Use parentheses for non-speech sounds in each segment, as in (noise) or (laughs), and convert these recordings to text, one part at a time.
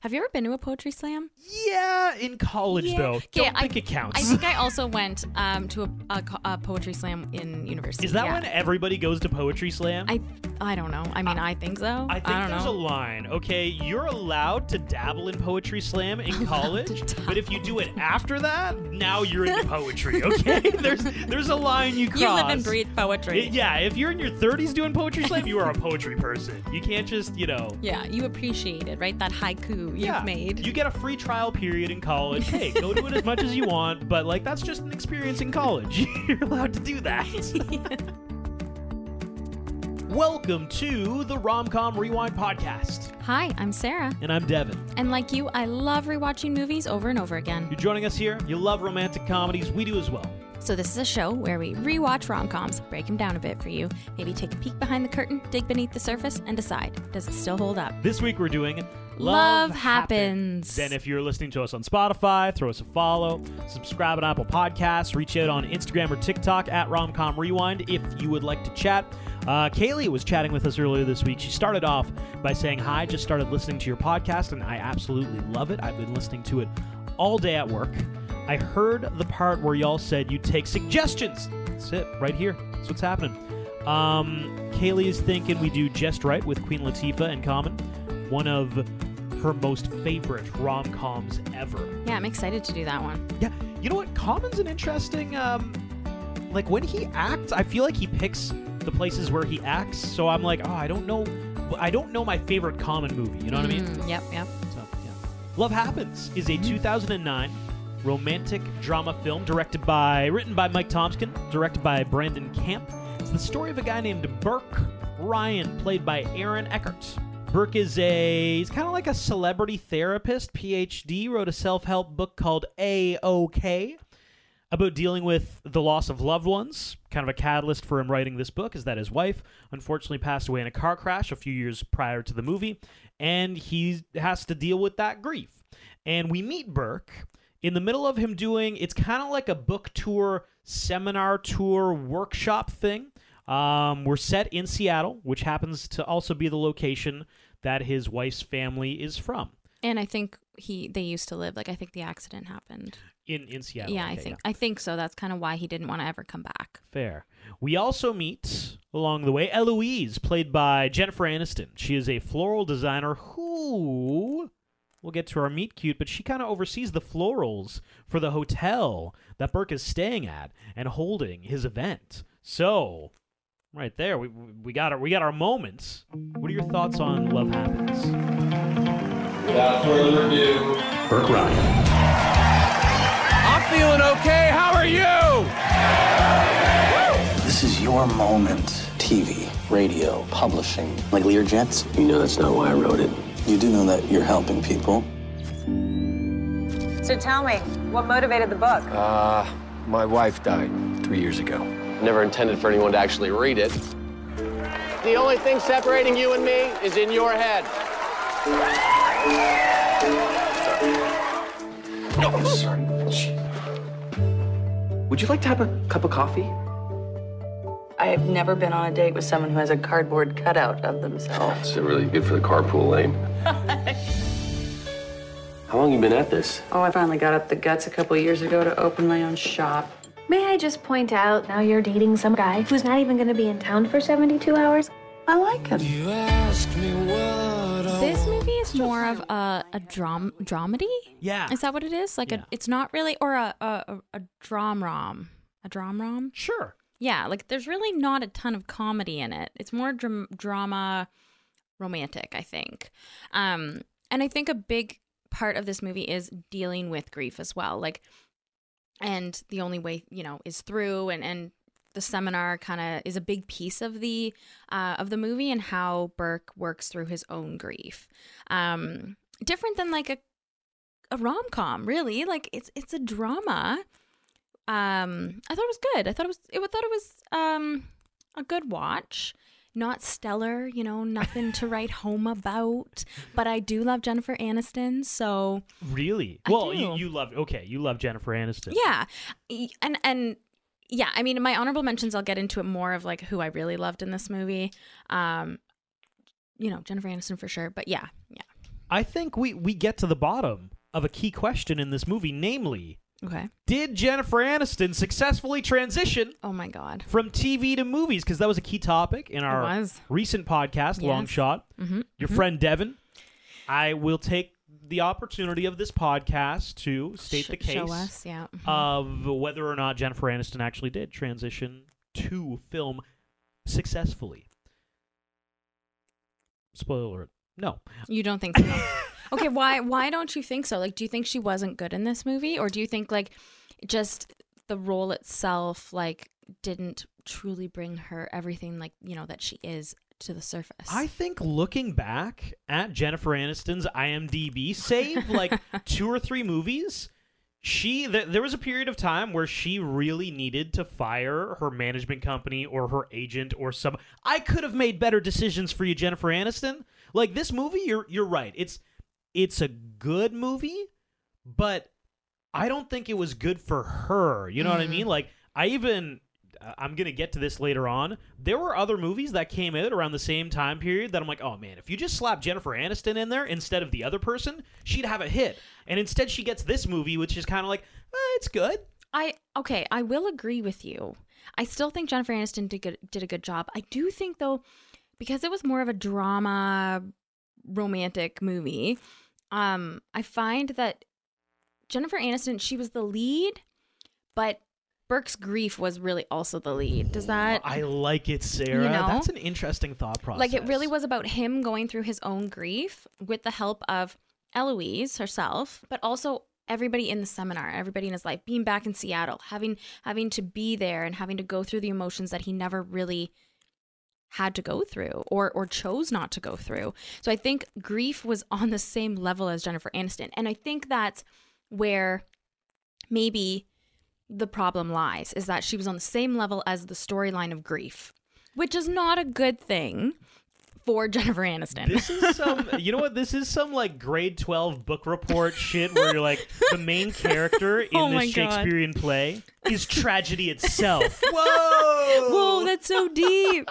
Have you ever been to a poetry slam? Yeah, in college Yeah. though. Okay, Don't I- think it counts. I think I (laughs) also went um, to a, a, a poetry slam in university. Is that yeah. when everybody goes to poetry slam? I I don't know. I mean, I, think so. I think don't there's know. a line. Okay, you're allowed to dabble in poetry slam in (laughs) college, but if you do it after that, now you're into (laughs) poetry. Okay, there's there's a line you cross. You live and breathe poetry. Y- yeah, if you're in your 30s doing poetry slam, you are a poetry person. You can't just, you know. Yeah, you appreciate it, right? That haiku you've yeah, made. You get a free trial period in college. Hey, go do it as much as you (laughs) want, but like that's just an experience in college. (laughs) You're allowed to do that. (laughs) Welcome to the Romcom Rewind podcast. Hi, I'm Sarah, And I'm Devin. and like you, I love rewatching movies over and over again. You're joining us here. You love romantic comedies. We do as well. So this is a show where we rewatch rom-coms, break them down a bit for you, maybe take a peek behind the curtain, dig beneath the surface, and decide does it still hold up? This week we're doing Love Happens. Then if you're listening to us on Spotify, throw us a follow, subscribe on Apple Podcasts, reach out on Instagram or TikTok at Romcom Rewind if you would like to chat. Uh, Kaylee was chatting with us earlier this week. She started off by saying, Hi, just started listening to your podcast, and I absolutely love it. I've been listening to it all day at work. I heard the part where y'all said you take suggestions. That's it, right here. That's what's happening. Um, Kaylee is thinking we do Just Right with Queen Latifah and Common, one of her most favorite rom coms ever. Yeah, I'm excited to do that one. Yeah, you know what? Common's an interesting. Um, like when he acts, I feel like he picks the places where he acts. So I'm like, oh, I don't know. I don't know my favorite Common movie. You know what I mean? Mm, yep, yep. So, yeah. Love Happens is a 2009 romantic drama film directed by, written by Mike Tompkin, directed by Brandon Camp. It's the story of a guy named Burke Ryan, played by Aaron Eckhart. Burke is a, he's kind of like a celebrity therapist, PhD, wrote a self help book called A-OK about dealing with the loss of loved ones. Kind of a catalyst for him writing this book is that his wife unfortunately passed away in a car crash a few years prior to the movie, and he has to deal with that grief. And we meet Burke in the middle of him doing it's kind of like a book tour, seminar tour, workshop thing. Um, we're set in Seattle, which happens to also be the location that his wife's family is from. And I think he they used to live like I think the accident happened. In in Seattle. yeah, I okay, think I think so. That's kind of why he didn't want to ever come back. Fair. We also meet along the way Eloise, played by Jennifer Aniston. She is a floral designer who we'll get to our meet cute, but she kind of oversees the florals for the hotel that Burke is staying at and holding his event. So, right there, we we got our we got our moments. What are your thoughts on Love Happens? Without further ado, Burke Ryan. I'm feeling okay. How are you? This is your moment. TV, radio, publishing. Like Lear Jets? You know that's not why I wrote it. You do know that you're helping people. So tell me, what motivated the book? Uh, my wife died three years ago. Never intended for anyone to actually read it. The only thing separating you and me is in your head. No, I'm sorry. Would you like to have a cup of coffee? I have never been on a date with someone who has a cardboard cutout of themselves. Is it really good for the carpool lane? (laughs) How long you been at this? Oh, I finally got up the guts a couple years ago to open my own shop. May I just point out now you're dating some guy who's not even going to be in town for 72 hours? I like him. This movie is more of a a dram dramedy. Yeah. Is that what it is? Like Yeah. a, it's not really, or a a, a, a dram rom, a dram rom. Sure. Yeah, like there's really not a ton of comedy in it. It's more dram- drama, romantic, I think. Um, and I think a big part of this movie is dealing with grief as well. Like, and the only way you know is through, and and the seminar kind of is a big piece of the uh, of the movie and how Burke works through his own grief. Um, different than like a a rom com, really. Like it's it's a drama. Um, I thought it was good. I thought it was. It, I thought it was um a good watch. Not stellar, you know, nothing to (laughs) write home about. But I do love Jennifer Aniston, so Really? I well, do. you, you love okay, you love Jennifer Aniston. yeah, and and yeah. I mean, my honorable mentions, I'll get into it more of like who I really loved in this movie. Um, you know, Jennifer Aniston for sure. But yeah, yeah. I think we we get to the bottom of a key question in this movie, namely, Okay. did Jennifer Aniston successfully transition Oh my god. from TV to movies? Because that was a key topic in our was. recent podcast, Long Yes. Shot. Mhm, Your friend Devin. I will take the opportunity of this podcast to state Sh- the case Show us, yeah. mhm. of whether or not Jennifer Aniston actually did transition to film successfully. Spoiler alert. No. You don't think so? okay, why why don't you think so? Like do you think she wasn't good in this movie or do you think like just the role itself like didn't truly bring her everything like, you know, that she is to the surface? I think looking back at Jennifer Aniston's IMDb, save like (laughs) two or three movies, she th- there was a period of time where she really needed to fire her management company or her agent or some. I could have made better decisions for you, Jennifer Aniston. Like this movie, you're you're right. It's it's a good movie, but I don't think it was good for her. You know what I mean? Like I even I'm gonna get to this later on. There were other movies that came out around the same time period that I'm like, oh man, if you just slap Jennifer Aniston in there instead of the other person, she'd have a hit. And instead, she gets this movie, which is kind of like, eh, it's good. I okay, I will agree with you. I still think Jennifer Aniston did good, did a good job. I do think though, because it was more of a drama, romantic movie. Um, I find that Jennifer Aniston, she was the lead, but Burke's grief was really also the lead. Does that I like it, Sarah. You know? That's an interesting thought process. like it really was about him going through his own grief with the help of Eloise herself, but also everybody in the seminar, everybody in his life, being back in Seattle, having having to be there and having to go through the emotions that he never really had to go through or or chose not to go through. So I think grief was on the same level as Jennifer Aniston. And I think that's where maybe the problem lies is that she was on the same level as the storyline of grief, which is not a good thing for Jennifer Aniston. This is some, (laughs) you know what? This is some like grade 12 book report shit where you're like, the main (laughs) character in Oh this God. Shakespearean play is tragedy itself. (laughs) Whoa! Whoa, that's so deep.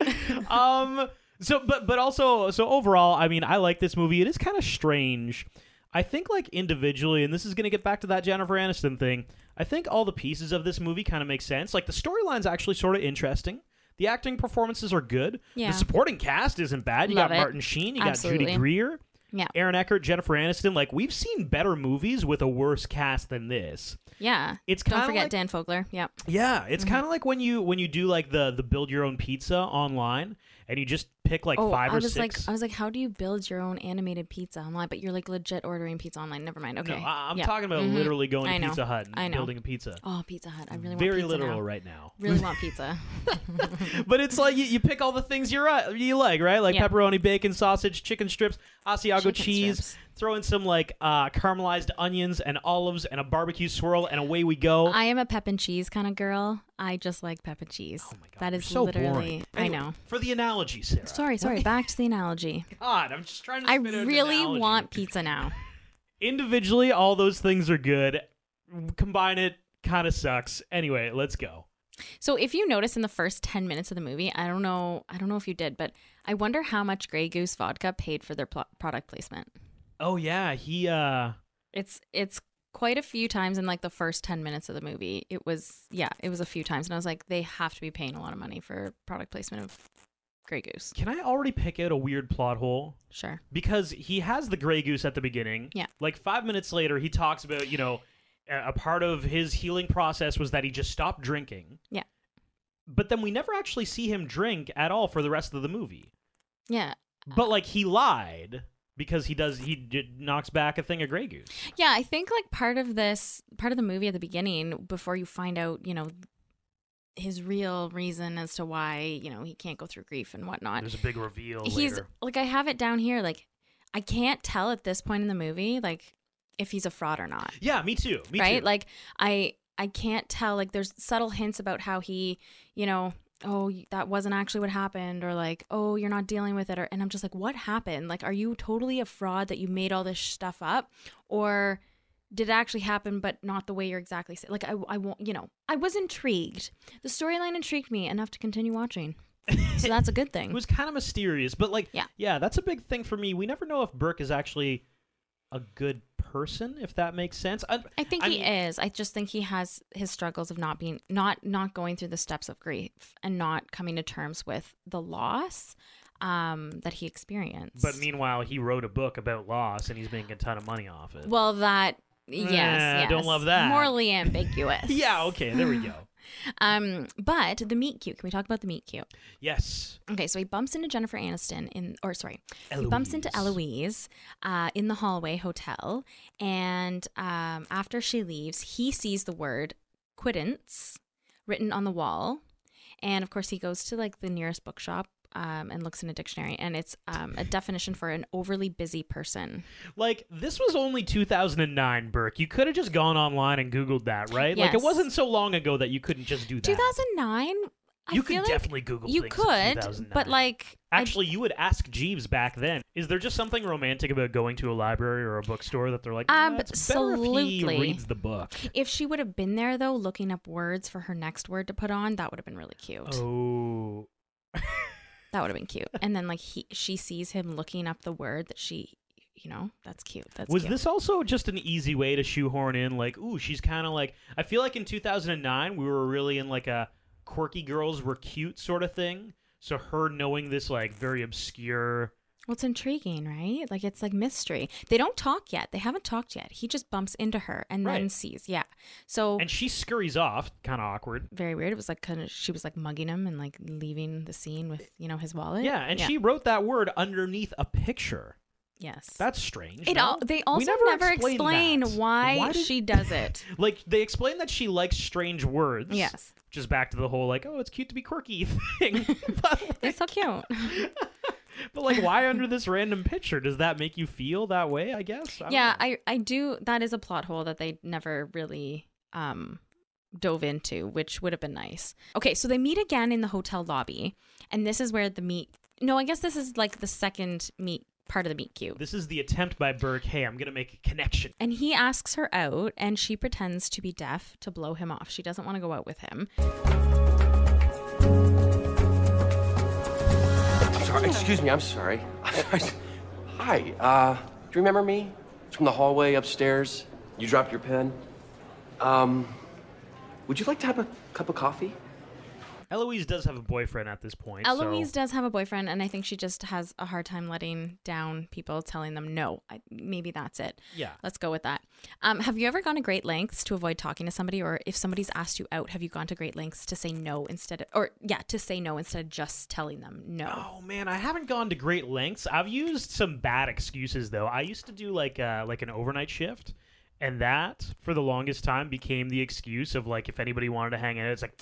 (laughs) um so but but also so overall i mean i like this movie. It is kind of strange. I think like individually and this is going to get back to that jennifer aniston thing i think all the pieces of this movie kind of make sense. Like the storyline's actually sort of interesting. The acting performances are good. Yeah. the supporting cast isn't bad. You Love got it. martin sheen you got judy greer Yeah. aaron eckhart jennifer aniston like we've seen better movies with a worse cast than this Yeah. It's kind Don't forget like- Dan Fogler. Yep. yeah, it's Mm-hmm. kind of like when you when you do like the the build your own pizza online and you just pick like oh, five I or was six. like, I was like, how do you build your own animated pizza online? But you're like legit ordering pizza online. Never mind. Okay. No, I- I'm Yeah. talking about Mhm. literally going to. Pizza Hut and building a pizza. Oh, Pizza Hut. I really want pizza. Very literal now. right now. (laughs) Really want (laughs) pizza. (laughs) but it's like you, you pick all the things you ri- you like, right? Like Yeah. pepperoni, bacon, sausage, chicken strips, Asiago Chicken cheese. strips. Throw in some like uh, caramelized onions and olives and a barbecue swirl, and away we go. I am a pep and cheese kind of girl. I just like pep and cheese. oh my god, that so literally. boring. I Anyway, know. For the analogy, Sarah. Sorry, sorry. Back to the analogy. (laughs) God, I'm just trying to. I spit out an really want pizza now. (laughs) (laughs) individually all those things are good combine it kind of sucks anyway let's go So if you notice in the first 10 minutes of the movie, I don't know, I don't know if you did, but I wonder how much Grey Goose vodka paid for their pl- product placement. Oh yeah he uh It's it's quite a few times in like the first 10 minutes of the movie. It was yeah, it was a few times and I was like they have to be paying a lot of money for product placement of Grey Goose. can i already pick out a weird plot hole Sure. because he has the grey goose at the beginning Yeah. like five minutes later he talks about you know a part of his healing process was that he just stopped drinking Yeah. but then we never actually see him drink at all for the rest of the movie Yeah. but like he lied because he does he d- knocks back a thing of grey goose Yeah, I think like part of this part of the movie at the beginning before you find out, you know, his real reason as to why, you know, he can't go through grief and whatnot. there's a big reveal he's later. like I have it down here like I can't tell at this point in the movie like if he's a fraud or not. yeah me too me right? too. Like I I can't tell like there's subtle hints about how he, you know, oh that wasn't actually what happened or like oh you're not dealing with it or and I'm just like what happened? Like are you totally a fraud that you made all this stuff up or did it actually happen but not the way you're exactly saying like I I won't you know I was intrigued the storyline intrigued me enough to continue watching So (laughs) that's a good thing It was kind of mysterious, but like, Yeah. yeah, that's a big thing for me. We never know if Burke is actually a good person, if that makes sense. I, I think I he mean- is. I just think he has his struggles of not being not not going through the steps of grief and not coming to terms with the loss um, that he experienced. But meanwhile, he wrote a book about loss, and he's making a ton of money off it. well, that yes, Eh, yes. don't love that. Morally (laughs) ambiguous. yeah, okay, there we go. Um, but the meet cute. Can we talk about the meet cute? Yes, Okay, so he bumps into Jennifer Aniston in, or sorry, he bumps into Eloise uh, in the hallway hotel, and um, after she leaves, he sees the word quidnunc written on the wall, and of course he goes to like the nearest bookshop. Um, and looks in a dictionary, and it's um, a definition for an overly busy person. like this was only 2009, Burke. You could have just gone online and Googled that, right? Like it wasn't so long ago that you couldn't just do that. 2009. You could like definitely Google You could, 2009. but like Actually, you would ask Jeeves back then. Is there just something romantic about going to a library or a bookstore that they're like, "Nah, it's better if he reads the book? If she would have been there though, looking up words for her next word to put on, that would have been really cute. Oh, (laughs) That would have been cute. And then like he, she sees him looking up the word that she, you know, that's cute. That's was cute. this also just an easy way to shoehorn in? Like, ooh, she's kind of like. I feel like in 2009 we were really in like a quirky girls were cute sort of thing. So her knowing this like very obscure. Well, it's intriguing, right? Like it's like mystery. They don't talk yet. They haven't talked yet. He just bumps into her and then sees. Yeah. So And she scurries off, kind of awkward. very weird. It was like kind of she was like mugging him and like leaving the scene with you know his wallet. Yeah, and she wrote that word underneath a picture. yes. That's strange. it no? all, they We also never never, explained explain that. why, did- she does it. (laughs) like they explain that she likes strange words. Yes. Just back to the whole like, oh, it's cute to be quirky (laughs) thing. (laughs) but, like, It's so cute. But like, why under this random picture? Does that make you feel that way? I guess. I yeah, know. I I do. That is a plot hole that they never really um dove into, which would have been nice. Okay, so they meet again in the hotel lobby, and this is where the meet. No, I guess this is like the second meet part of the meet cute. This is the attempt by Burke. Hey, I'm gonna make a connection. And he asks her out, and she pretends to be deaf to blow him off. She doesn't want to go out with him. Sorry. Excuse me. I'm sorry. I'm (laughs) sorry. Hi. Uh, do you remember me? It's from the hallway upstairs. You dropped your pen. Um, would you like to have a cup of coffee? Eloise does have a boyfriend at this point. Eloise so does have a boyfriend, and I think she just has a hard time letting down people, telling them no. I, maybe that's it. Yeah. Let's go with that. Um, have you ever gone to great lengths to avoid talking to somebody, or if somebody's asked you out, have you gone to great lengths to say no instead of, or yeah, to say no instead of just telling them no? Oh man, I haven't gone to great lengths. I've used some bad excuses though. I used to do like uh like an overnight shift, and that for the longest time became the excuse of like if anybody wanted to hang out, it's like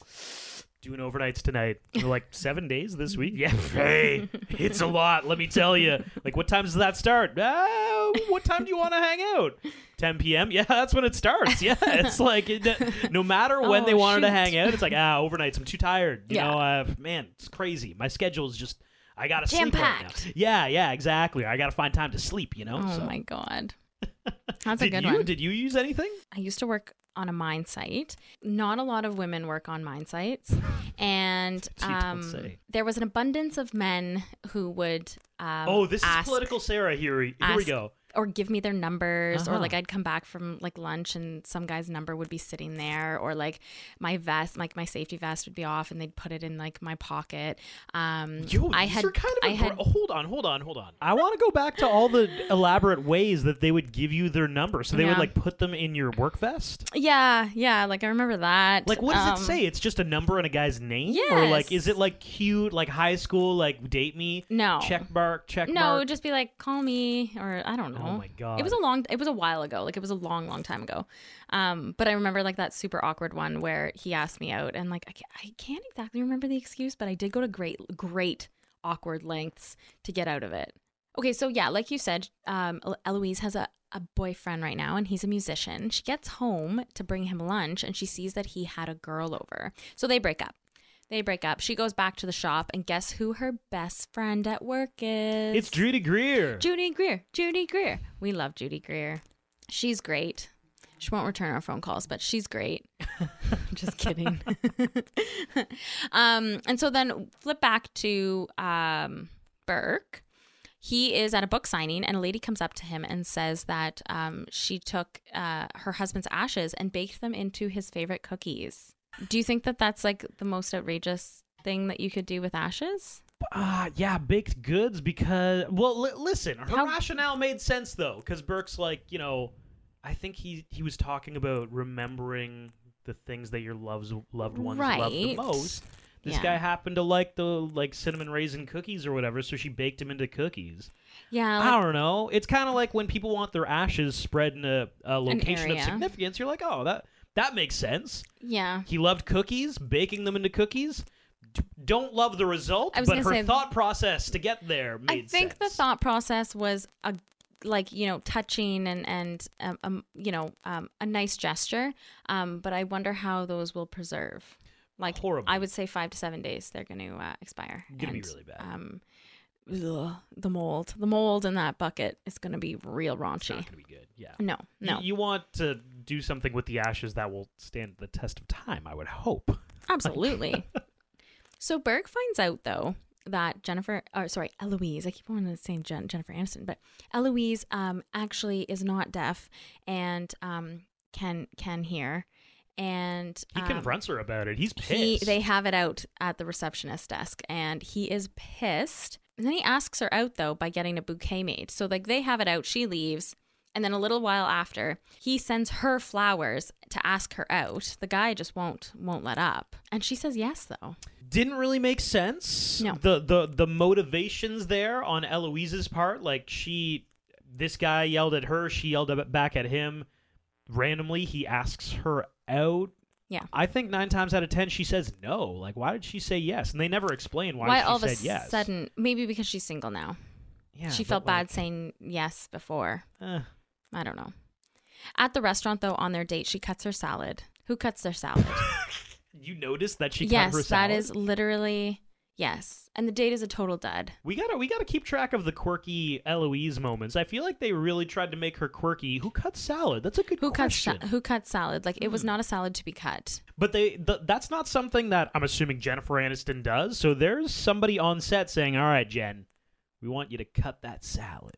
doing overnights tonight. And they're like (laughs) seven days this week. Yeah, (laughs) hey, it's a lot. Let me tell you. Like, what time does that start? Uh, what time do you want to hang out? 10 p.m. Yeah, (laughs) that's when it starts. Yeah, it's like it, no matter when Oh, they wanted to hang out, it's like ah, overnights. I'm too tired. You Yeah. know, uh, man, it's crazy. My schedule is just. I gotta sleep right now. Jam-packed. Yeah, yeah, exactly. I gotta find time to sleep. You know. Oh so. my god, (laughs) that's a Did good you one. did you use anything? I used to work on a mine site. Not a lot of women work on mine sites, (laughs) and um, there was an abundance of men who would. Um, oh, this ask, is political Sarah. Here, here we go. Or give me their numbers, or Uh-huh. like I'd come back from like lunch and some guy's number would be sitting there, or like my vest, like my safety vest would be off, and they'd put it in like my pocket. Um, Yo, I these had, are kind of I a had, bro- hold on, hold on, hold on. I want to go back to all the elaborate ways that they would give you their number. So they would like put them in your work vest. yeah, yeah, like I remember that. Like, what does Um, it say? It's just a number and a guy's name, or like, is it like cute, like high school, like date me? No. check mark, check No, mark. it'd just be like call me or I don't know. Oh my God. It was a long it was a while ago. Like it was a long long time ago. Um but I remember like that super awkward one where he asked me out and like I can't, I can't exactly remember the excuse, but I did go to great great awkward lengths to get out of it. Okay, so yeah, like you said, um Eloise has a a boyfriend right now and he's a musician. She gets home to bring him lunch and she sees that he had a girl over. So they break up. They break up. She goes back to the shop and guess who her best friend at work is? It's Judy Greer. Judy Greer. Judy Greer. We love Judy Greer. She's great. She won't return our phone calls, but she's great. (laughs) Just kidding. (laughs) um, and so then flip back to um, Burke. He is at a book signing, and a lady comes up to him and says that um, she took uh, her husband's ashes and baked them into his favorite cookies. Do you think that that's like the most outrageous thing that you could do with ashes? Uh, yeah, baked goods because well, li- listen, her How- rationale made sense though, because Burke's like, you know, I think he he was talking about remembering the things that your loves loved ones loved the most. This Yeah. guy happened to like the like cinnamon raisin cookies or whatever, so she baked him into cookies. Yeah, I don't know. It's kind of like when people want their ashes spread in a, a location of significance. You're like, oh, that that makes sense. yeah. He loved cookies, baking them into cookies. D- don't love the result, I was but her say- thought process to get there made I think the thought process was a like you know touching and and um, um you know um a nice gesture um but I wonder how those will preserve like Horrible. I would say five to seven days they're going to uh, expire Gonna be really bad. Ugh, the mold the mold in that bucket is going to be real It's raunchy not gonna be good. Yeah. no You- no You, want to do something with the ashes that will stand the test of time. I would hope. (laughs) Absolutely. (laughs) so Burke finds out though that Jennifer, or sorry, Eloise. I keep wanting to say Jen, Jennifer Aniston, but Eloise um, actually is not deaf and um, can can hear. And He um, confronts her about it. He's he pissed. they have it out at the receptionist desk, and he is pissed. And then he asks her out though by getting a bouquet made. So like they have it out, she leaves. And then a little while after, he sends her flowers to ask her out. The guy just won't won't let up. And she says yes though. didn't really make sense. No. The the the motivations there on Eloise's part, like she this guy yelled at her, she yelled back at him. Randomly, he asks her out. Yeah. I think nine times out of ten she says no. Like, why did she say yes? And they never explain why, Why, she all of said a yes. sudden maybe because she's single now. yeah, she felt bad saying yes before. eh. I don't know. At the restaurant though, on their date, she cuts her salad. Who cuts their salad? (laughs) You noticed that she yes, cut her salad. Yes, that is literally yes. And the date is a total dud. We gotta we gotta keep track of the quirky Eloise moments. I feel like they really tried to make her quirky. Who cuts salad? That's a good Who cuts question. sa- who cuts salad? Like it Hmm. was not a salad to be cut. But they th- that's not something that I'm assuming Jennifer Aniston does. So there's somebody on set saying, "All right, Jen, we want you to cut that salad."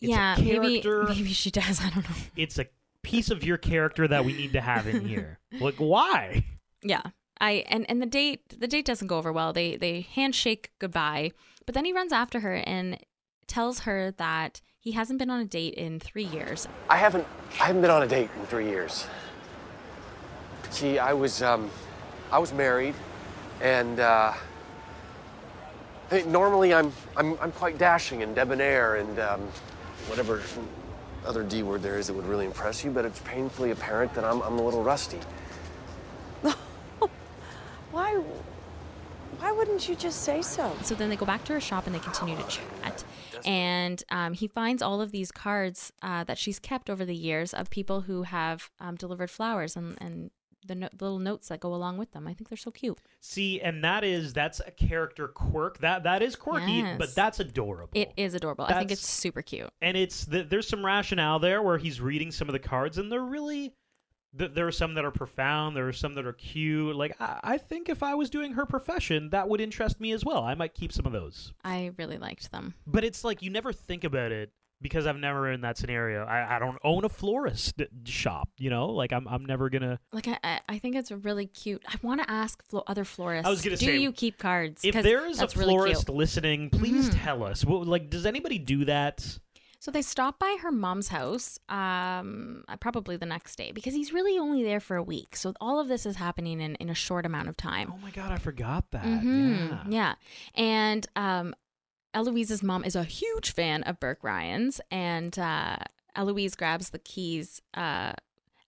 It's a yeah, maybe maybe she does. I don't know. It's a piece of your character that we need to have in here. (laughs) like, why? Yeah. I and, and the date the date doesn't go over well. They they handshake goodbye, but then he runs after her and tells her that he hasn't been on a date in three years. I haven't I haven't been on a date in three years. See, I was um I was married and uh normally I'm I'm I'm quite dashing and debonair and um whatever other D word there is that would really impress you, but it's painfully apparent that I'm I'm a little rusty. Why? Why wouldn't you just say so? So then they go back to her shop and they continue to chat. And um, he finds all of these cards uh, that she's kept over the years of people who have um, delivered flowers and, and the, no- little notes that go along with them. I think they're so cute. See, and that is that's a character quirk. That that is quirky, Yes. but that's adorable. It is adorable. I think it's super cute. and it's th- there's some rationale there where he's reading some of the cards and they're really th- there are some that are profound there are some that are cute like I-, I think if i was doing her profession that would interest me as well i might keep some of those I really liked them. but it's like you never think about it because i've never in that scenario i, I don't own a florist shop you know like i'm, I'm never gonna Like I, I- I think it's really cute. I want to ask flo- other florists. I was gonna do say, you keep cards? If there is a that's really florist listening please Mhm. tell us what, like does anybody do that So they stop by her mom's house, um, uh, probably the next day because he's really only there for a week. So all of this is happening in, in a short amount of time. oh my god i forgot that Mhm, yeah yeah. And um, Eloise's mom is a huge fan of Burke Ryan's, and uh, Eloise grabs the keys. Uh,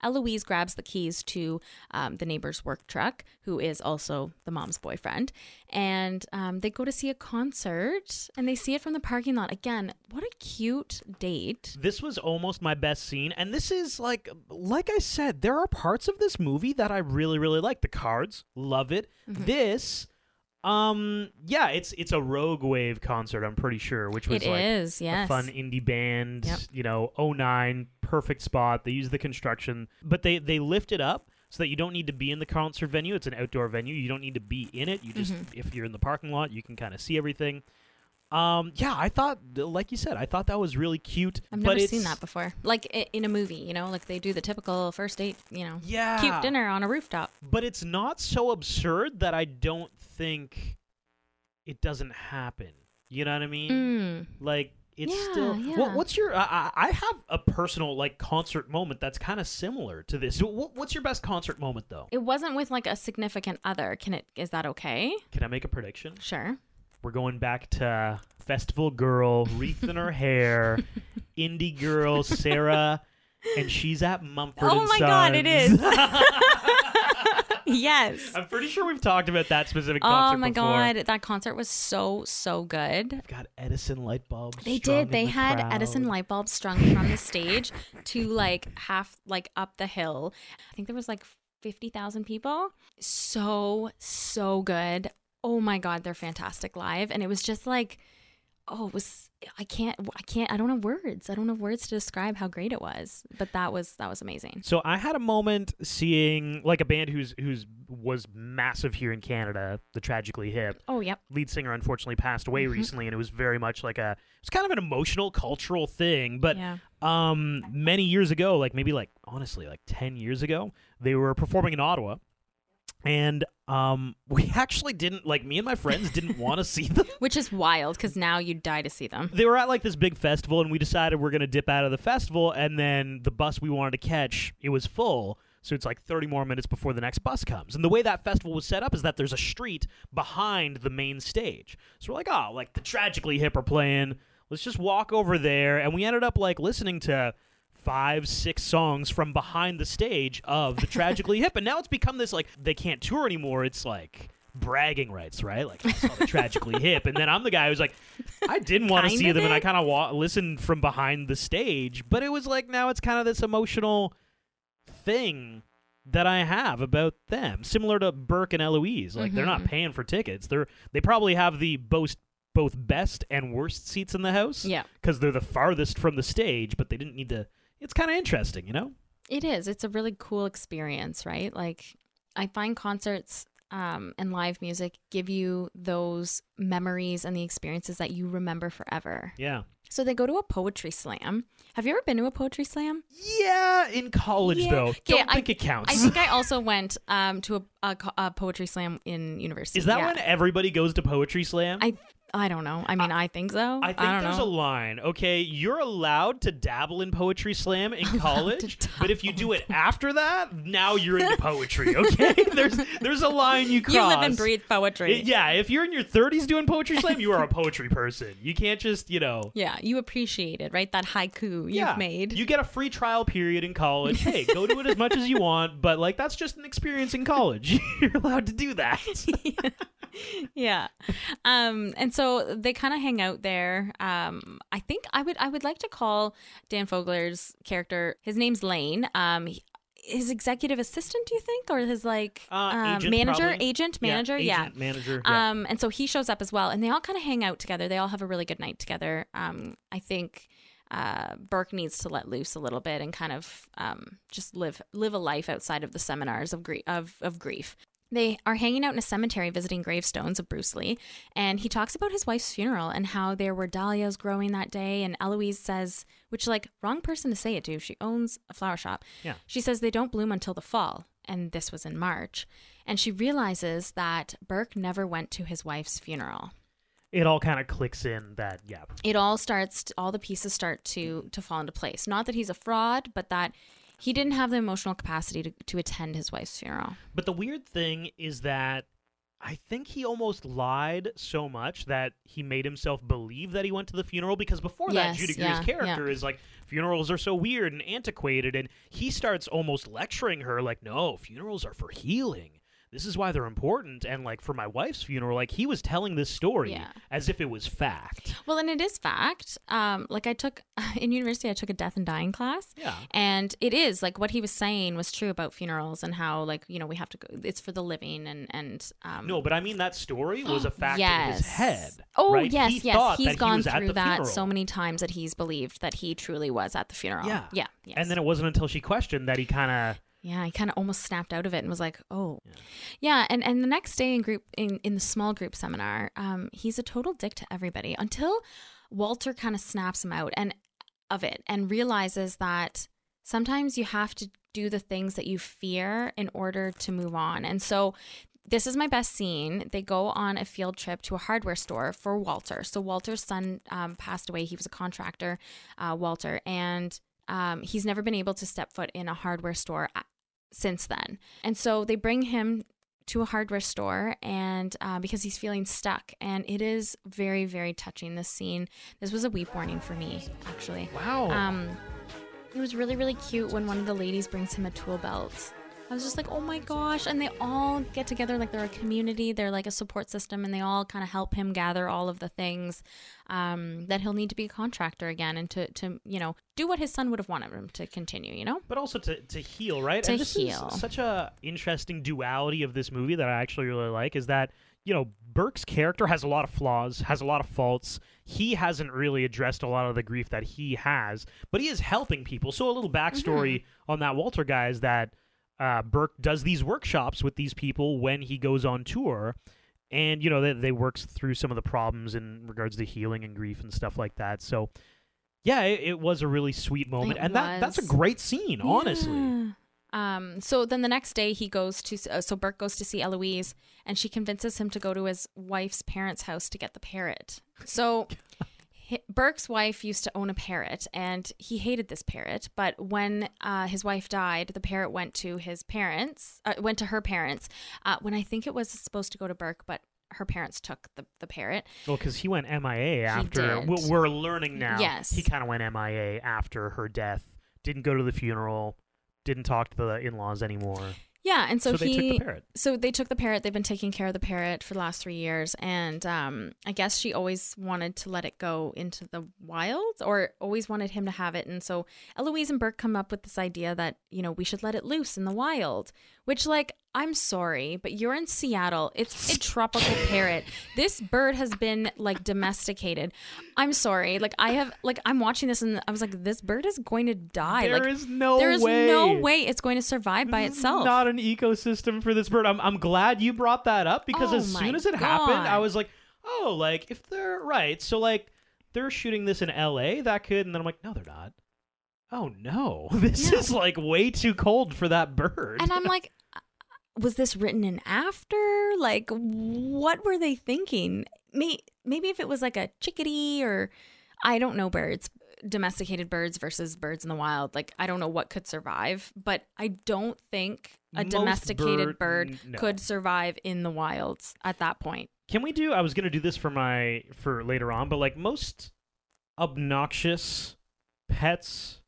Eloise grabs the keys to um, the neighbor's work truck, who is also the mom's boyfriend, and um, they go to see a concert. And they see it from the parking lot. Again, what a cute date! this was almost my best scene and this is like like i said there are parts of this movie that i really really like the cards love it Mm-hmm. this um yeah it's it's a rogue wave concert i'm pretty sure which was It like is, a fun indie band Yep. you know 09 perfect spot. They use the construction, but they they lift it up so that you don't need to be in the concert venue. It's an outdoor venue. You don't need to be in it. You just Mm-hmm. if you're in the parking lot, you can kind of see everything. Um, yeah, I thought, like you said, I thought that was really cute. I've never seen that before. Like in a movie, you know, like they do the typical first date, you know, Yeah. cute dinner on a rooftop. but it's not so absurd that I don't think it doesn't happen. You know what I mean? Mm. Like it's Yeah, still. yeah. What, what's your? I I I have a personal like concert moment that's kind of similar to this. What, what's your best concert moment though? It wasn't with like a significant other. Can it? Is that okay? Can I make a prediction? Sure. We're going back to festival girl, wreath in her (laughs) hair, indie girl (laughs) Sarah, and she's at Mumford. Oh and my God, it is. (laughs) Yes. I'm pretty sure we've talked about that specific oh concert. Oh my before. god, that concert was so so good. I've got Edison light bulbs. They did. They the had crowd. Edison light bulbs strung from the stage to like half like up the hill. I think there was like 50,000 people. So so good. Oh my god, they're fantastic live and it was just like oh, it was I can't I can't I don't have words. I don't have words to describe how great it was. But that was that was amazing. So I had a moment seeing like a band who's who's was massive here in Canada, the Tragically Hip. Oh, yep. Lead singer unfortunately passed away Mhm. recently, and it was very much like a it's kind of an emotional, cultural thing. But Yeah. um, many years ago, like maybe like honestly like ten years ago, they were performing in Ottawa, and um, (laughs) we actually didn't like me and my friends didn't (laughs) want to see them. Which is wild cuz now you'd die to see them. they were at like this big festival and we decided we're going to dip out of the festival and then the bus we wanted to catch it was full. So it's like 30 more minutes before the next bus comes. And the way that festival was set up is that there's a street behind the main stage. So we're like oh like the tragically hip are playing. Let's just walk over there. And we ended up like listening to five six songs from behind the stage of the tragically hip and now it's become this like they can't tour anymore it's like bragging rights right like I saw the tragically (laughs) hip and then i'm the guy who's like i didn't want to see them and i kind of wa- listened from behind the stage but it was like now it's kind of this emotional thing that I have about them, similar to Burke and Eloise. Like they're not Mhm. paying for tickets. They're they probably have the both both best and worst seats in the house. Yeah. because they're the farthest from the stage, but they didn't need to. It's kind of interesting, you know. It is. It's a really cool experience, right? Like I find concerts um, and live music give you those memories and the experiences that you remember forever. Yeah. So they go to a poetry slam. Have you ever been to a poetry slam? Yeah, in college Yeah. though. Don't I- think it counts. I think I also went um, to a, a, a poetry slam in university. Is that yeah. when everybody goes to poetry slam? I I don't know. I mean, I, think so. I think don't there's know. a line. Okay, you're allowed to dabble in poetry slam (laughs) in college, but if you do it after that, now you're into (laughs) poetry. Okay, (laughs) there's there's a line you cross. You live and breathe poetry. It- yeah, if you're in your 30s doing poetry slam, you are a poetry person. You can't just you know. Yeah, you appreciate it, right? That haiku Yeah, you've made. You get a free trial period in college. Hey, go do it as much as you want, but like that's just an experience in college. You're allowed to do that. (laughs) yeah. Um and so they kind of hang out there. Um i think i would i would like to call dan fogler's character his name's lane. Um he- his executive assistant do you think? Or his like Uh, um, agent, manager? probably. agent? Yeah, manager? agent, manager, yeah. um and so he shows up as well. And they all kind of hang out together. They all have a really good night together. Um i think uh, Burke needs to let loose a little bit and kind of um, just live live a life outside of the seminars of grief of, of grief. They are hanging out in a cemetery visiting gravestones of Bruce Lee, and he talks about his wife's funeral and how there were dahlias growing that day. And Eloise says, which like wrong person to say it to, she owns a flower shop. Yeah. She says they don't bloom until the fall, and this was in March. And she realizes that Burke never went to his wife's funeral It all kind of clicks in that yeah. it all starts all the pieces start to to fall into place not that he's a fraud but that he didn't have the emotional capacity to, to attend his wife's funeral But the weird thing is that I think he almost lied so much that he made himself believe that he went to the funeral because before that, Yes, Judy yeah, Greer's character yeah. is like, funerals are so weird and antiquated. And he starts almost lecturing her, like, no, funerals are for healing. This is why they're important. And like for my wife's funeral, like he was telling this story Yeah. as if it was fact. Well, and it is fact. Um, like I took (laughs) in university, I took a death and dying class. Yeah. And it is like what he was saying was true about funerals and how like you know we have to go. It's for the living and and um. No, but I mean that story (gasps) was a fact in his head. Oh right? yes, He yes. He's that he gone through that funeral. so many times that he's believed that he truly was at the funeral. Yeah. Yeah. Yes. And then it wasn't until she questioned that he kind of Yeah, I kind of almost snapped out of it and was like, "Oh, yeah." and and the next day in group in in the small group seminar, um, he's a total dick to everybody until Walter kind of snaps him out and of it and realizes that sometimes you have to do the things that you fear in order to move on. And so this is my best scene. They go on a field trip to a hardware store for Walter. So Walter's son um, passed away. He was a contractor, uh, Walter, and um, he's never been able to step foot in a hardware store since then. And so they bring him to a hardware store and uh, because he's feeling stuck and it is very very touching this scene this was a weep warning for me actually Wow. um it was really really cute when one of the ladies brings him a tool belt i was just like oh my gosh and they all get together like they're a community they're like a support system and they all kind of help him gather all of the things um, that he'll need to be a contractor again and to, to you know do what his son would have wanted him to continue you know but also to, to heal, right? To and this heal. is such a interesting duality of this movie that I actually really like is that you know Burke's character has a lot of flaws, has a lot of faults. He hasn't really addressed a lot of the grief that he has, but he is helping people. So a little backstory Mm-hmm. on that Walter guy is that uh, Burke does these workshops with these people when he goes on tour. And you know they, they works through some of the problems in regards to healing and grief and stuff like that. So yeah, it, it was a really sweet moment, It and that that's a great scene, honestly. Um, so then the next day he goes to uh, so Burke goes to see Eloise and she convinces him to go to his wife's parents' house to get the parrot. So (laughs) Burke's wife used to own a parrot and he hated this parrot, but when uh, his wife died, the parrot went to his parents, uh, went to her parents. Uh, when I think it was supposed to go to Burke, but her parents took the, the parrot. Well, because he went MIA after. did. we- We're learning now. Yes. he kind of went MIA after her death. Didn't go to the funeral. Didn't talk to the in-laws anymore. Yeah, and so, So they took he the parrot. so they took the parrot. They've been taking care of the parrot for the last three years, and um, I guess she always wanted to let it go into the wild, or always wanted him to have it. And so Eloise and Burke come up with this idea that you know we should let it loose in the wild. Which, like, I'm sorry, but you're in Seattle. It's a tropical parrot. This bird has been like domesticated. I'm sorry. Like, I have like I'm watching this and I was like, this bird is going to die. There like, is no there is way. no way it's going to survive by This is itself. Not an ecosystem for this bird. I'm I'm glad you brought that up because Oh as soon as it happened, I was like, oh, like if they're right, so like they're shooting this in L.A. That could, and then I'm like, no, they're not. Oh no, (laughs) this Yeah. is like way too cold for that bird. And I'm like, was this written in after? Like, what were they thinking? May- Maybe if it was like a chickadee or I don't know birds, domesticated birds versus birds in the wild. Like, I don't know what could survive, but I don't think a Most domesticated bird- bird no. could survive in the wilds at that point. Can we do? I was gonna do this for my for later on, but like most obnoxious pets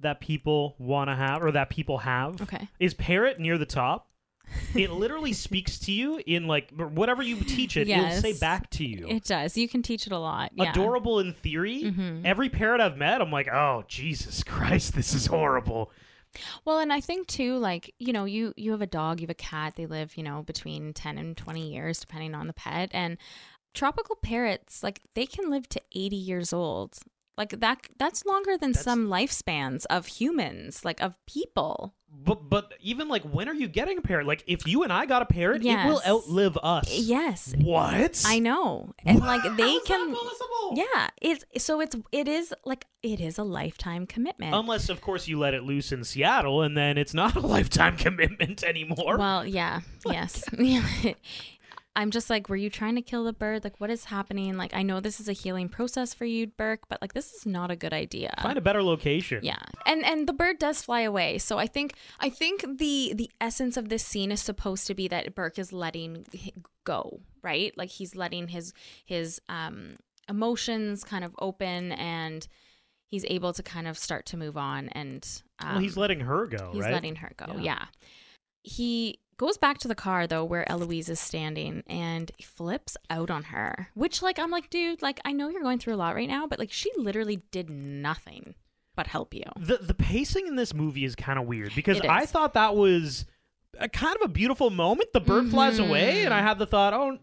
that people want to have or that people have Okay. is parrot near the top. It literally speaks to you in like whatever you teach it, it'll say back to you. It does. You can teach it a lot. Yeah. Adorable in theory. Mhm. Every parrot I've met, I'm like, oh Jesus Christ, this is horrible. Well, and I think too, like you know, you you have a dog, you have a cat. They live, you know, between ten and twenty years, depending on the pet. And tropical parrots, like they can live to eighty years old. Like that, that's longer than That's- some lifespans of humans, like of people. But but even like, when are you getting a parrot? Like, if you and I got a parrot, it will outlive us. Yes, What? I know, and like they How is that can. possible? Yeah, it's so it's it is like it is a lifetime commitment. Unless, of course, you let it loose in Seattle, and then it's not a (laughs) lifetime commitment anymore. Well, yeah, yes. (laughs) I'm just like, were you trying to kill the bird? Like, what is happening? Like, I know this is a healing process for you, Burke, but like, this is not a good idea. Find a better location. Yeah, and and the bird does fly away. So I think I think the the essence of this scene is supposed to be that Burke is letting go, right? Like he's letting his his um emotions kind of open, and he's able to kind of start to move on. And um, Well, he's letting her go, he's right? letting her go. Yeah. Yeah. he goes back to the car though where Eloise is standing and flips out on her. Which like I'm like, dude, like I know you're going through a lot right now, but like she literally did nothing but help you. The the pacing in this movie is kind of weird because I thought that was a kind of a beautiful moment. The bird flies mm-hmm. away, and I had the thought, oh.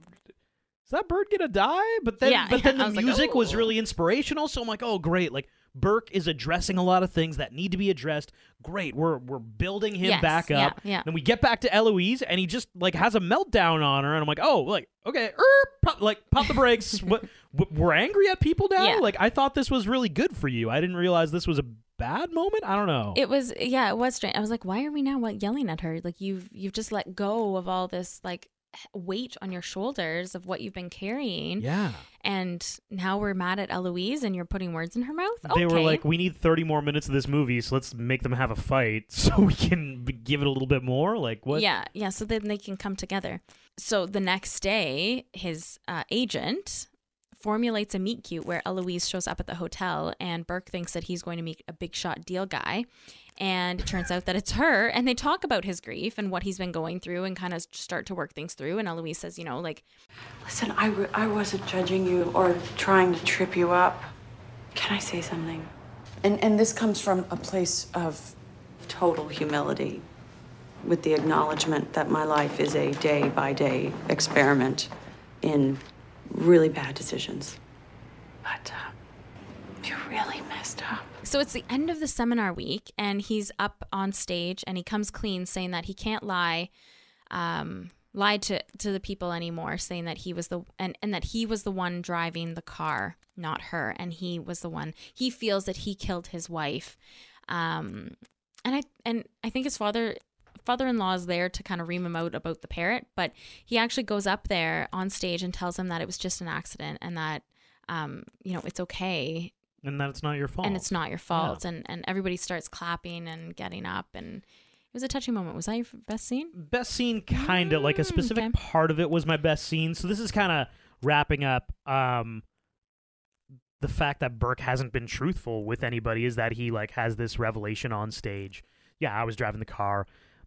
Is that bird gonna die? But then, Yeah, but (laughs) then yeah. The was like, music was "Oh." really inspirational. So I'm like, oh, great! Like Burke is addressing a lot of things that need to be addressed. Great, we're we're building him Yes, back up. yeah. yeah. Then we get back to Eloise, and he just like has a meltdown on her, and I'm like, oh, like okay, er, pop, like pop the brakes. (laughs) what we're angry at people now? Yeah. Like I thought this was really good for you. I didn't realize this was a bad moment. I don't know. It was yeah, it was strange. I was like, why are we now what yelling at her? Like you've you've just let go of all this like weight on your shoulders of what you've been carrying. yeah. And now we're mad at Eloise and you're putting words in her mouth. They were like, we need 30 more minutes of this movie, so let's make them have a fight (laughs) so we can give it a little bit more. Like, what? Yeah, yeah. So then they can come together. So the next day, his uh, agent formulates a meet cute where Eloise shows up at the hotel, and Burke thinks that he's going to meet a big shot deal guy. And it turns out that it's her. And they talk about his grief and what he's been going through and kind of start to work things through. And Eloise says, you know, like, Listen, I, I wasn't judging you or trying to trip you up. Can I say something? And, and this comes from a place of total humility, with the acknowledgement that my life is a day by day experiment in really bad decisions. But uh, you really messed up. So it's the end of the seminar week, and he's up on stage, and he comes clean, saying that he can't lie, um, lie to to the people anymore, saying that he was the and and that he was the one driving the car, not her, and he was the one. He feels that he killed his wife, um, and I and I think his father father-in-law is there to kind of ream him out about the parrot, but he actually goes up there on stage and tells him that it was just an accident and that. Um, you know, it's okay And that it's not your fault. and it's not your fault and and everybody starts clapping and getting up and it was a touching moment was that your best scene Best scene, kind of like a specific Mm, okay. part of it was my best scene. So this is kind of wrapping up um, the fact that Burke hasn't been truthful with anybody is that he like has this revelation on stage. Yeah, I was driving the car.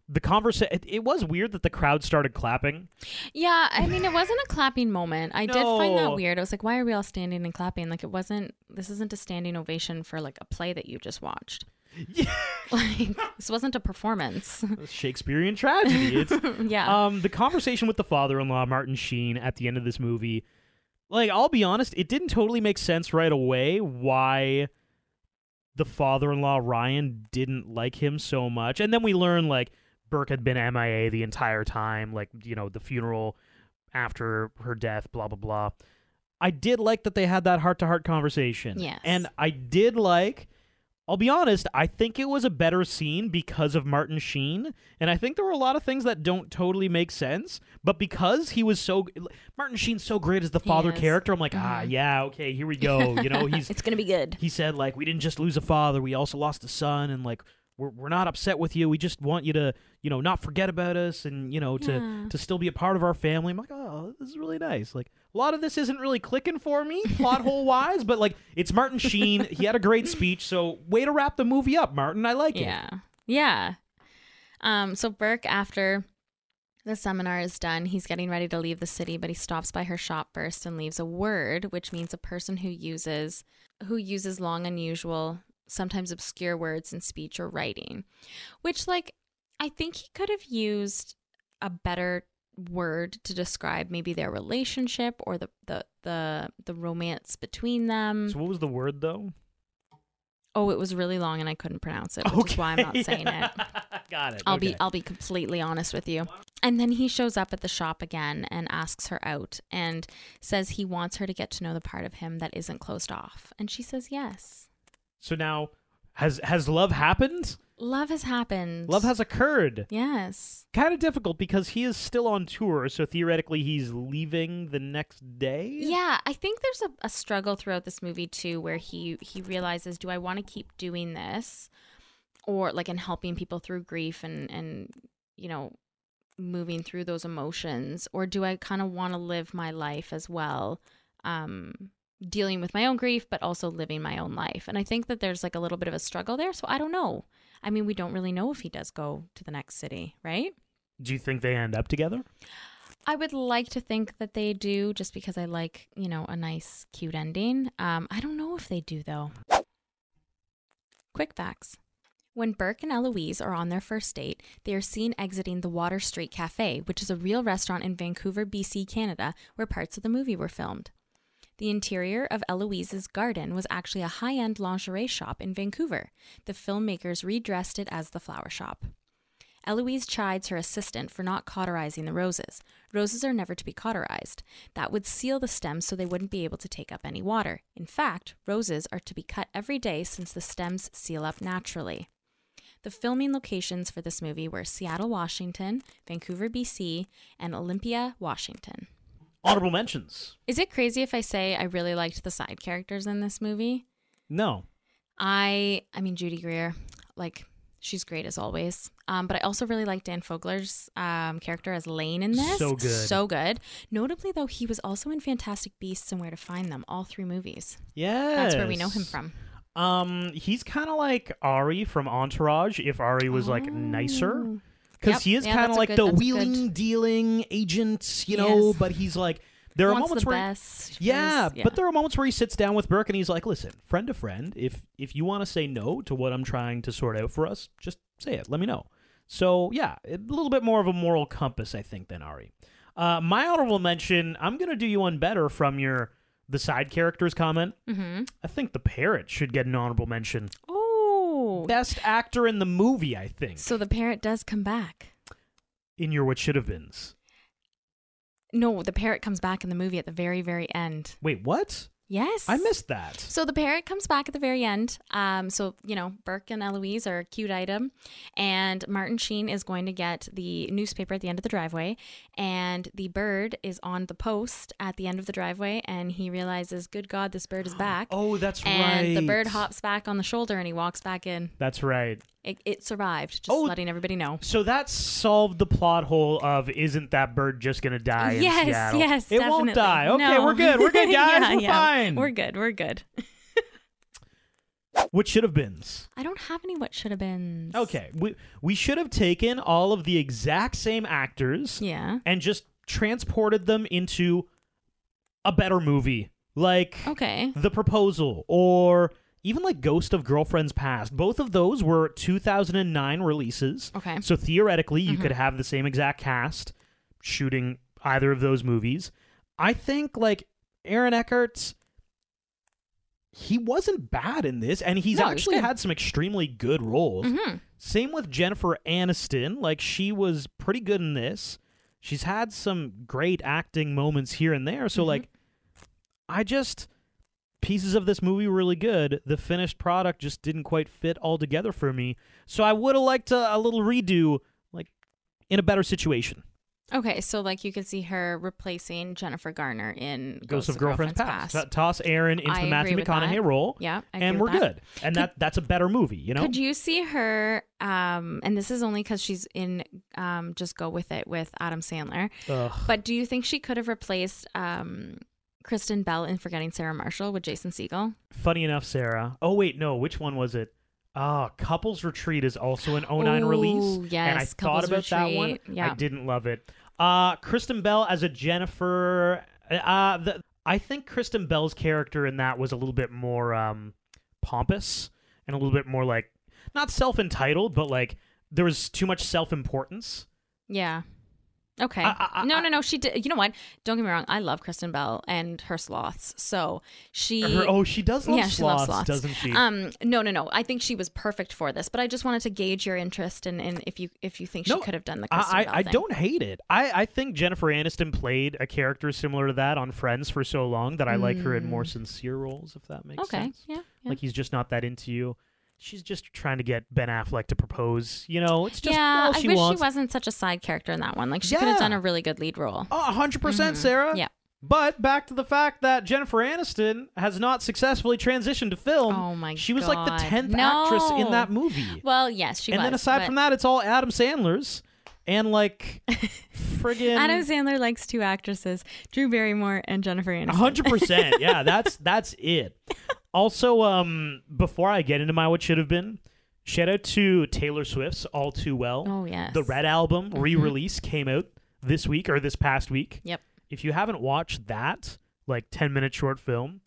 The conversation. It, it was weird that the crowd started clapping. yeah i mean it wasn't a clapping moment i did find that weird i was like why are we all standing and clapping like it wasn't this isn't a standing ovation for like a play that you just watched yeah. (laughs) like this wasn't a performance Shakespearean tragedy. It's (laughs) yeah Um, the conversation with the father-in-law, Martin Sheen, at the end of this movie, like I'll be honest, it didn't totally make sense right away why the father-in-law Ryan didn't like him so much, and then we learn like Burke had been MIA the entire time, like you know the funeral after her death, blah blah blah. I did like that they had that heart-to-heart conversation. Yes. and I did like. I'll be honest, I think it was a better scene because of Martin Sheen, and I think there were a lot of things that don't totally make sense, but because he was so Martin Sheen's so great as the father character, I'm like, ah, Mhm. yeah, okay, here we go. You know, (laughs) he's it's gonna be good he said like we didn't just lose a father, we also lost a son, and like we're we're not upset with you. We just want you to you know not forget about us, and you know to Yeah. to still be a part of our family. I'm like, oh, this is really nice. Like a lot of this isn't really clicking for me (laughs) plot hole wise, but like it's Martin Sheen. he had a great speech, so way to wrap the movie up, Martin. I like it. Yeah. Yeah. Um, so Burke, after the seminar is done, he's getting ready to leave the city, but he stops by her shop first and leaves a word, which means a person who uses who uses long, unusual, sometimes obscure words in speech or writing. Which like I think he could have used a better word to describe maybe their relationship or the the the, the romance between them. So what was the word though? Oh, it was really long and I couldn't pronounce it, which is why I'm not saying it. (laughs) Got it. I'll okay. be I'll be completely honest with you. And then he shows up at the shop again and asks her out and says he wants her to get to know the part of him that isn't closed off. And she says yes. So now has has love happened? Love has happened. Love has occurred. Yes. Kind of difficult because he is still on tour, so theoretically he's leaving the next day. Yeah, I think there's a, a struggle throughout this movie too where he he realizes do I want to keep doing this or like in helping people through grief and and you know moving through those emotions or do I kind of want to live my life as well um dealing with my own grief but also living my own life and I think that there's like a little bit of a struggle there so I don't know I mean we don't really know if he does go to the next city right Do you think they end up together? I would like to think that they do, just because I like you know a nice, cute ending. Um, I don't know if they do though. Quick facts. When Burke and Eloise are on their first date, they are seen exiting the Water Street Cafe, which is a real restaurant in Vancouver, BC, Canada, where parts of the movie were filmed. The interior of Eloise's garden was actually a high end lingerie shop in Vancouver. The filmmakers redressed it as the flower shop. Eloise chides her assistant for not cauterizing the roses. Roses are never to be cauterized. That would seal the stems so they wouldn't be able to take up any water. In fact, roses are to be cut every day since the stems seal up naturally. The filming locations for this movie were Seattle, Washington, Vancouver, BC, and Olympia, Washington. Honorable mentions. Is it crazy if I say I really liked the side characters in this movie? No. I I mean Judy Greer, like she's great as always. Um, but I also really like Dan Fogler's um, character as Lane in this. So good. So good. Notably though, he was also in Fantastic Beasts and Where to Find Them, all three movies. Yeah. That's where we know him from. Um, he's kind of like Ari from Entourage. If Ari was like nicer, because Yep. he is Yeah, kind of like good- the wheeling, good- dealing agent, you know. But he's like, there are Wants moments where, best yeah, yeah. but there are moments where he sits down with Burke and he's like, listen, friend to friend, if if you want to say no to what I'm trying to sort out for us, just say it. Let me know. So yeah, a little bit more of a moral compass, I think, than Ari. Uh, my honorable mention, I'm gonna do you one better from your the side characters comment. Mm-hmm. I think the parrot should get an honorable mention. Best actor in the movie, I think. So the parrot does come back. in your what should have beens. No, the parrot comes back in the movie at the very, very end. Wait, what? Yes. I missed that. So the parrot comes back at the very end. Um, so you know, Burke and Eloise are a cute item, and Martin Sheen is going to get the newspaper at the end of the driveway, and the bird is on the post at the end of the driveway, and he realizes, "Good God, this bird is back!" (gasps) Oh, that's right. and the bird hops back on the shoulder, and he walks back in. That's right. It, it survived. Just Oh, letting everybody know. So that solved the plot hole of isn't that bird just gonna die in yes, Seattle? yes, it won't die. Okay, No. we're good. We're good, (laughs) guys. Yeah, we're yeah. fine. We're good. We're good. (laughs) What should have beens? I don't have any. What should have been? Okay, we we should have taken all of the exact same actors, Yeah. and just transported them into a better movie, like Okay. The Proposal or even like Ghost of Girlfriends Past. Both of those were 2009 releases. Okay. So theoretically, you Mhm. could have the same exact cast shooting either of those movies. I think like Aaron Eckhart he wasn't bad in this and he's No, actually had some extremely good roles. Mhm. Same with Jennifer Aniston, like she was pretty good in this. She's had some great acting moments here and there. So Mm-hmm. like I just pieces of this movie were really good. The finished product just didn't quite fit all together for me. So I would have liked a, a little redo, like in a better situation. Okay, so like you could see her replacing Jennifer Garner in Ghosts of Girlfriends, Past. Toss Aaron into I the Matthew McConaughey role. Yeah, and we're that. good. And that that's a better movie, you know. Could you see her? Um, and this is only because she's in. Um, just go with it with Adam Sandler. Ugh. But do you think she could have replaced um, Kristen Bell in Forgetting Sarah Marshall with Jason Segel? Funny enough, Sarah. Oh wait, no, which one was it? Ah, Couples Retreat is also an 09 release. Ooh, And I yes, thought about that one. Yeah. I didn't love it. Uh Kristen Bell as a Jennifer uh the, I think Kristen Bell's character in that was a little bit more um pompous and a little bit more like not self-entitled, but like there was too much self-importance. Yeah. Okay. I- I- no, no, no. She did. You know what? Don't get me wrong. I love Kristen Bell and her sloths. So she. Her- oh, she does love yeah, she loves sloths, sloths, doesn't she? Um, no, no, no. I think she was perfect for this, but I just wanted to gauge your interest in, in if you if you think she could have done the Kristen I, Bell I, I don't hate it. I, I think Jennifer Aniston played a character similar to that on Friends for so long that I like her in more sincere roles, if that makes Mm. Okay, sense. yeah, yeah. Like he's just not that into you. She's just trying to get Ben Affleck to propose. You know, it's just yeah, I wish wants. she wasn't such a side character in that one. Like she could have done a really good lead role. Oh, 100%, Mhm. Sarah. Yeah. But back to the fact that Jennifer Aniston has not successfully transitioned to film. Oh my She was like the 10th actress in that movie. Well, yes, she and was. then aside but from that, it's all Adam Sandler's. And like, (laughs) friggin' Adam Sandler likes two actresses: Drew Barrymore and Jennifer Aniston. hundred percent. Yeah, that's (laughs) that's it. Also, um, before I get into my what should have been, Shout out to Taylor Swift's All Too Well. Oh, yes. The Red album re-release came out this week or this past week. Yep. If you haven't watched that, like 10 minute short film,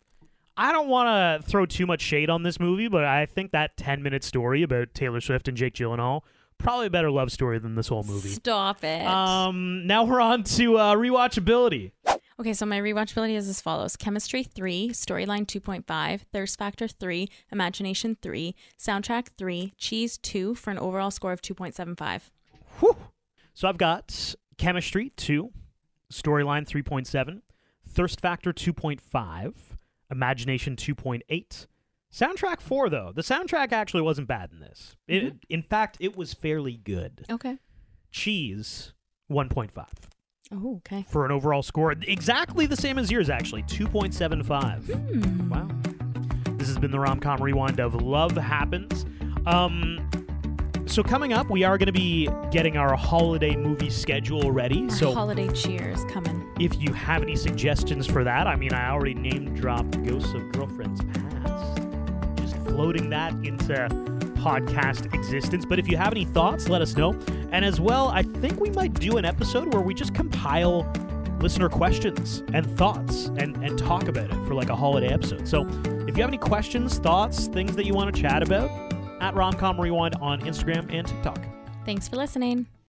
I don't want to throw too much shade on this movie, but I think that 10 minute story about Taylor Swift and Jake Gyllenhaal probably a better love story than this whole movie. Stop it. Um, now we're on to uh, rewatchability. Okay, so my rewatchability is as follows Chemistry 3, Storyline 2.5, Thirst Factor 3, Imagination 3, Soundtrack 3, Cheese 2 for an overall score of 2.75. So I've got Chemistry 2, Storyline 3.7, Thirst Factor 2.5, Imagination 2.8. Soundtrack 4, though. The soundtrack actually wasn't bad in this. It, mm-hmm. in fact, it was fairly good. Okay. Cheese 1.5 Oh, okay. for an overall score exactly the same as yours, actually 2.75. Wow. This has been the rom com rewind of Love Happens. Um, so coming up, we are going to be getting our holiday movie schedule ready. Our So holiday cheers coming. if you have any suggestions for that, I mean, I already name dropped Ghosts of Girlfriends Past, just floating that into podcast existence. But if you have any thoughts, let us know. And as well, I think we might do an episode where we just compile listener questions and thoughts and, and talk about it for like a holiday episode. So if you have any questions, thoughts, things that you want to chat about, at Romcom Rewind on Instagram and TikTok. Thanks for listening.